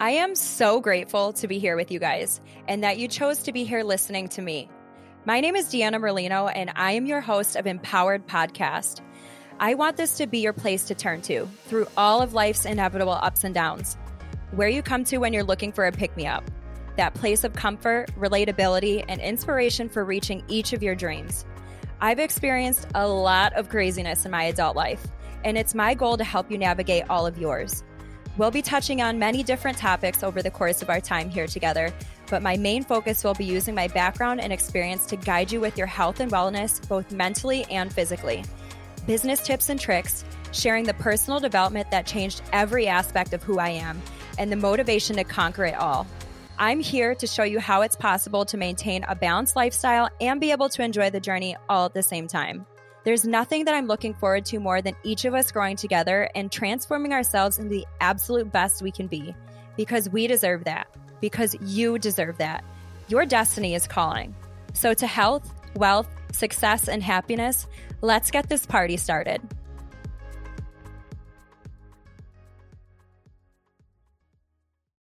I am so grateful to be here with you guys and that you chose to be here listening to me. My name is Deanna Merlino, and I am your host of Empowered Podcast. I want this to be your place to turn to through all of life's inevitable ups and downs, where you come to when you're looking for a pick me up, that place of comfort, relatability, and inspiration for reaching each of your dreams. I've experienced a lot of craziness in my adult life, and it's my goal to help you navigate all of yours. We'll be touching on many different topics over the course of our time here together, but my main focus will be using my background and experience to guide you with your health and wellness, both mentally and physically. Business tips and tricks, sharing the personal development that changed every aspect of who I am, and the motivation to conquer it all. I'm here to show you how it's possible to maintain a balanced lifestyle and be able to enjoy the journey all at the same time. There's nothing that I'm looking forward to more than each of us growing together and transforming ourselves into the absolute best we can be because we deserve that, because you deserve that. Your destiny is calling. So, to health, wealth, success, and happiness, let's get this party started.